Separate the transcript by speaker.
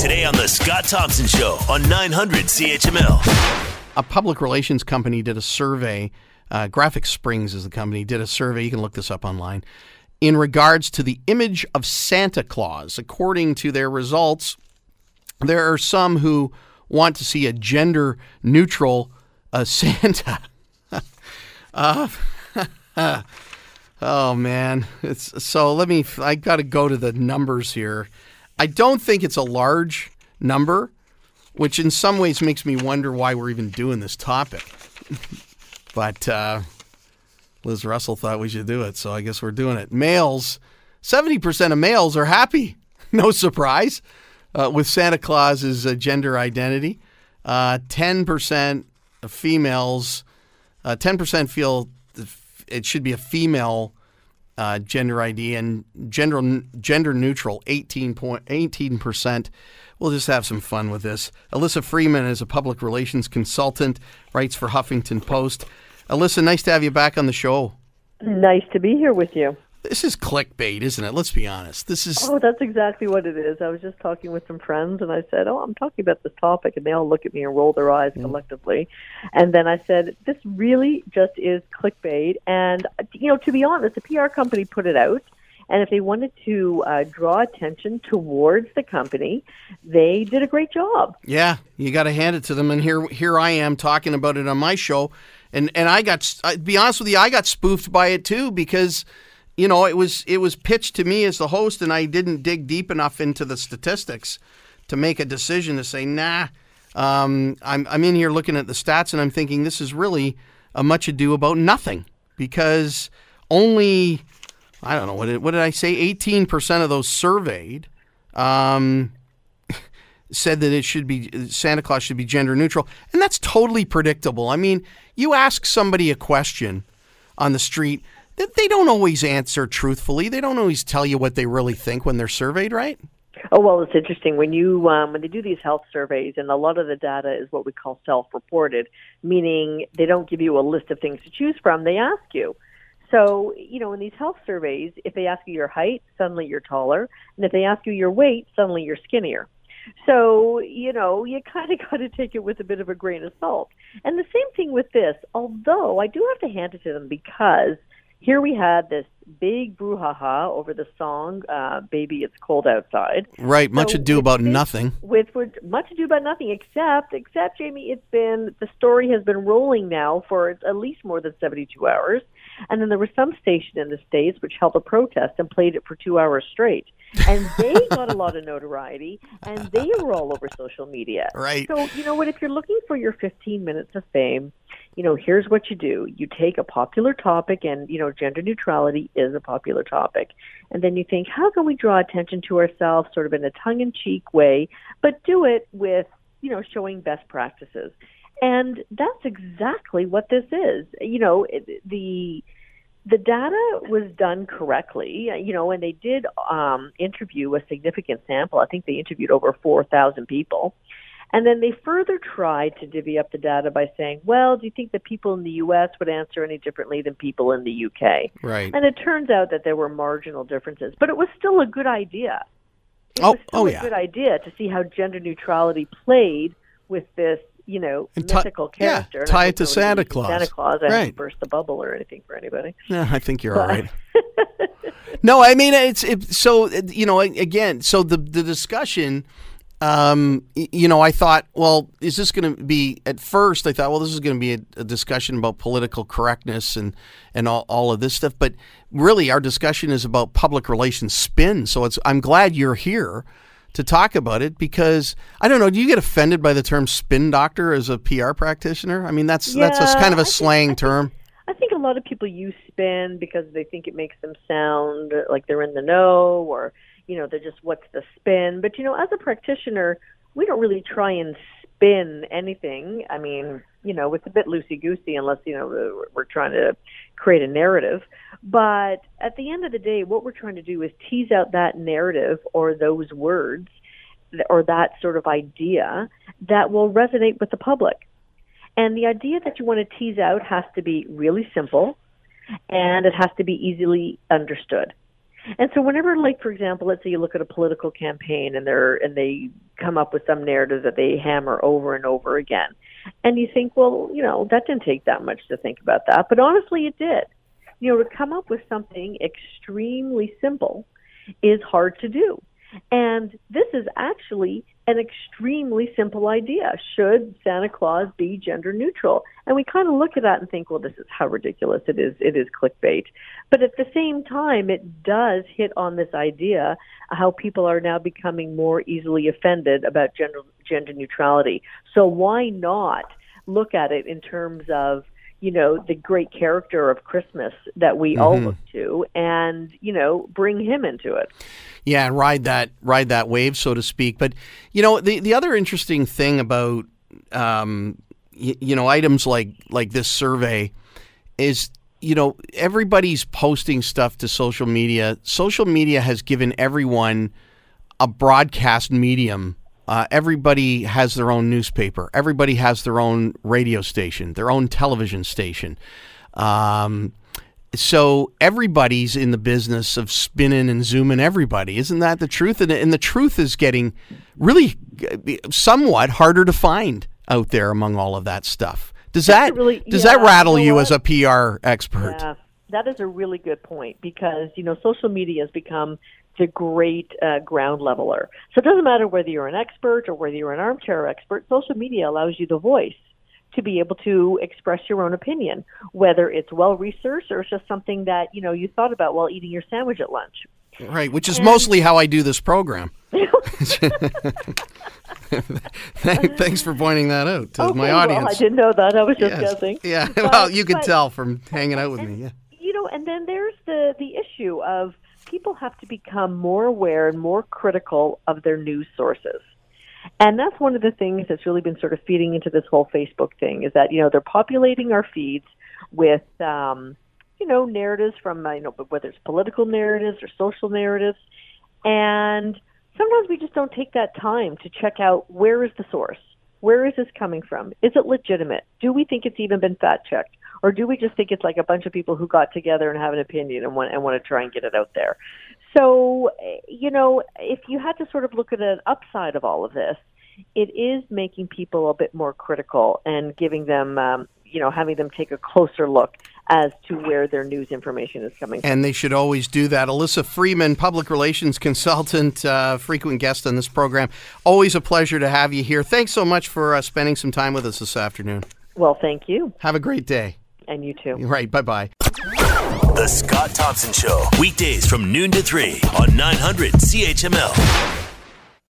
Speaker 1: Today on The Scott Thompson Show on 900 CHML.
Speaker 2: A public relations company did a survey. Uh, Graphic Springs is the company, did a survey. You can look this up online. In regards to the image of Santa Claus, according to their results, there are some who want to see a gender neutral uh, Santa. uh, oh man, it's so. Let me. I got to go to the numbers here. I don't think it's a large number, which in some ways makes me wonder why we're even doing this topic. but uh, Liz Russell thought we should do it, so I guess we're doing it. Males, 70% of males are happy. no surprise uh, with Santa Claus's uh, gender identity. Uh, 10% of females, uh, 10% feel it should be a female uh, gender ID and gender gender neutral 18 point, 18%. We'll just have some fun with this. Alyssa Freeman is a public relations consultant, writes for Huffington Post. Alyssa, nice to have you back on the show.
Speaker 3: Nice to be here with you.
Speaker 2: This is clickbait, isn't it? Let's be honest. This is.
Speaker 3: Oh, that's exactly what it is. I was just talking with some friends, and I said, "Oh, I'm talking about this topic," and they all look at me and roll their eyes mm. collectively. And then I said, "This really just is clickbait." And you know, to be honest, the PR company put it out, and if they wanted to uh, draw attention towards the company, they did a great job.
Speaker 2: Yeah, you got to hand it to them. And here, here I am talking about it on my show, and and I got, to be honest with you, I got spoofed by it too because you know, it was it was pitched to me as the host, and I didn't dig deep enough into the statistics to make a decision to say, nah. Um, I'm I'm in here looking at the stats, and I'm thinking this is really a much ado about nothing because only I don't know what did, what did I say? Eighteen percent of those surveyed um, said that it should be Santa Claus should be gender neutral, and that's totally predictable. I mean, you ask somebody a question on the street they don't always answer truthfully. They don't always tell you what they really think when they're surveyed, right?
Speaker 3: Oh well, it's interesting when you um, when they do these health surveys, and a lot of the data is what we call self-reported, meaning they don't give you a list of things to choose from. They ask you. So you know, in these health surveys, if they ask you your height, suddenly you're taller, and if they ask you your weight, suddenly you're skinnier. So, you know, you kind of got to take it with a bit of a grain of salt. And the same thing with this, although I do have to hand it to them because here we had this big brouhaha over the song uh, "Baby It's Cold Outside."
Speaker 2: Right, much so ado about nothing.
Speaker 3: With, with much ado about nothing, except except Jamie, it's been the story has been rolling now for at least more than seventy-two hours, and then there was some station in the states which held a protest and played it for two hours straight, and they got a lot of notoriety, and they were all over social media.
Speaker 2: Right.
Speaker 3: So you know what? If you're looking for your fifteen minutes of fame you know, here's what you do. You take a popular topic, and, you know, gender neutrality is a popular topic. And then you think, how can we draw attention to ourselves sort of in a tongue in cheek way, but do it with, you know, showing best practices? And that's exactly what this is. You know, the the data was done correctly, you know, and they did um, interview a significant sample. I think they interviewed over 4,000 people. And then they further tried to divvy up the data by saying, well, do you think that people in the U.S. would answer any differently than people in the U.K.?
Speaker 2: Right.
Speaker 3: And it turns out that there were marginal differences, but it was still a good idea. It
Speaker 2: oh,
Speaker 3: was still
Speaker 2: oh,
Speaker 3: a
Speaker 2: yeah.
Speaker 3: good idea to see how gender neutrality played with this, you know,
Speaker 2: And ti-
Speaker 3: mythical character.
Speaker 2: yeah, tie it to
Speaker 3: no
Speaker 2: Santa Claus.
Speaker 3: Santa Claus. I
Speaker 2: Right.
Speaker 3: haven't burst the bubble or anything for anybody.
Speaker 2: Yeah, I think you're all
Speaker 3: But-
Speaker 2: right. No, I mean it's it, so you know again. So the the discussion, um, you know, I thought, well, is this going to be at first? I thought, well, this is going to be a, a discussion about political correctness and and all, all of this stuff. But really, our discussion is about public relations spin. So it's I'm glad you're here to talk about it because I don't know. Do you get offended by the term spin doctor as a PR practitioner? I mean, that's that's a, kind of a
Speaker 3: I think-
Speaker 2: slang
Speaker 3: I think-
Speaker 2: term.
Speaker 3: I think a lot of people use spin because they think it makes them sound like they're in the know or, you know, they're just, what's the spin? But, you know, as a practitioner, we don't really try and spin anything. I mean, you know, it's a bit loosey goosey unless, you know, we're- trying to create a narrative. But at the end of the day, what we're trying to do is tease out that narrative or those words or that sort of idea that will resonate with the public. And the idea that you want to tease out has to be really simple and it has to be easily understood. And so whenever like for example, let's say you look at a political campaign and they're and they come up with some narrative that they hammer over and over again. And you think, well, you know, that didn't take that much to think about that. But honestly, it did. You know, to come up with something extremely simple is hard to do. And this is actually an extremely simple idea. Should Santa Claus be gender neutral? And we kind of look at that and think, well, this is how ridiculous it is. It is clickbait. But at the same time, it does hit on this idea how people are now becoming more easily offended about gender, gender neutrality. So why not look at it in terms of you know the great character of Christmas that we mm-hmm. all look to, and you know bring him into it.
Speaker 2: Yeah, ride that ride that wave, so to speak. But you know the the other interesting thing about um, y- you know items like like this survey is you know everybody's posting stuff to social media. Social media has given everyone a broadcast medium uh, everybody has their own newspaper. Everybody has their own radio station, their own television station. Um, so everybody's in the business of spinning and zooming everybody. Isn't that the truth? And, and the truth is getting really somewhat harder to find out there among all of that stuff. Does that really, does yeah, that rattle you, know you as a PR expert?
Speaker 3: Yeah, that is a really good point because you know social media has become the great uh, ground leveler. So it doesn't matter whether you're an expert or whether you're an armchair expert, social media allows you the voice to be able to express your own opinion, whether it's well researched or it's just something that, you know, you thought about while eating your sandwich at lunch.
Speaker 2: Right, which is and, mostly how I do this program. Thanks for pointing that out to
Speaker 3: okay,
Speaker 2: my audience.
Speaker 3: Well, I didn't know that. I was just yes. guessing.
Speaker 2: Yeah, but, well, you can tell from hanging out with
Speaker 3: and,
Speaker 2: me. Yeah.
Speaker 3: You know, and then there's the the issue of people have to become more aware and more critical of their news sources. And that's one of the things that's really been sort of feeding into this whole Facebook thing is that, you know, they're populating our feeds with, um, you know, narratives from, uh, you know, whether it's political narratives or social narratives. And sometimes we just don't take that time to check out where is the source? Where is this coming from? Is it legitimate? Do we think it's even been fact checked? Or do we just think it's like a bunch of people who got together and have an opinion and want and want to try and get it out there? So, you know, if you had to sort of look at an upside of all of this, it is making people a bit more critical and giving them, um, you know, having them take a closer look as to where their news information is coming from.
Speaker 2: And they should always do that. Alyssa Freeman, public relations consultant, uh, frequent guest on this program. Always a pleasure to have you here. Thanks so much for uh, spending some time with us this afternoon.
Speaker 3: Well, thank you.
Speaker 2: Have a great day
Speaker 3: and you too.
Speaker 2: Right. Bye bye.
Speaker 1: The Scott Thompson Show, weekdays from noon to 3 on 900 CHML.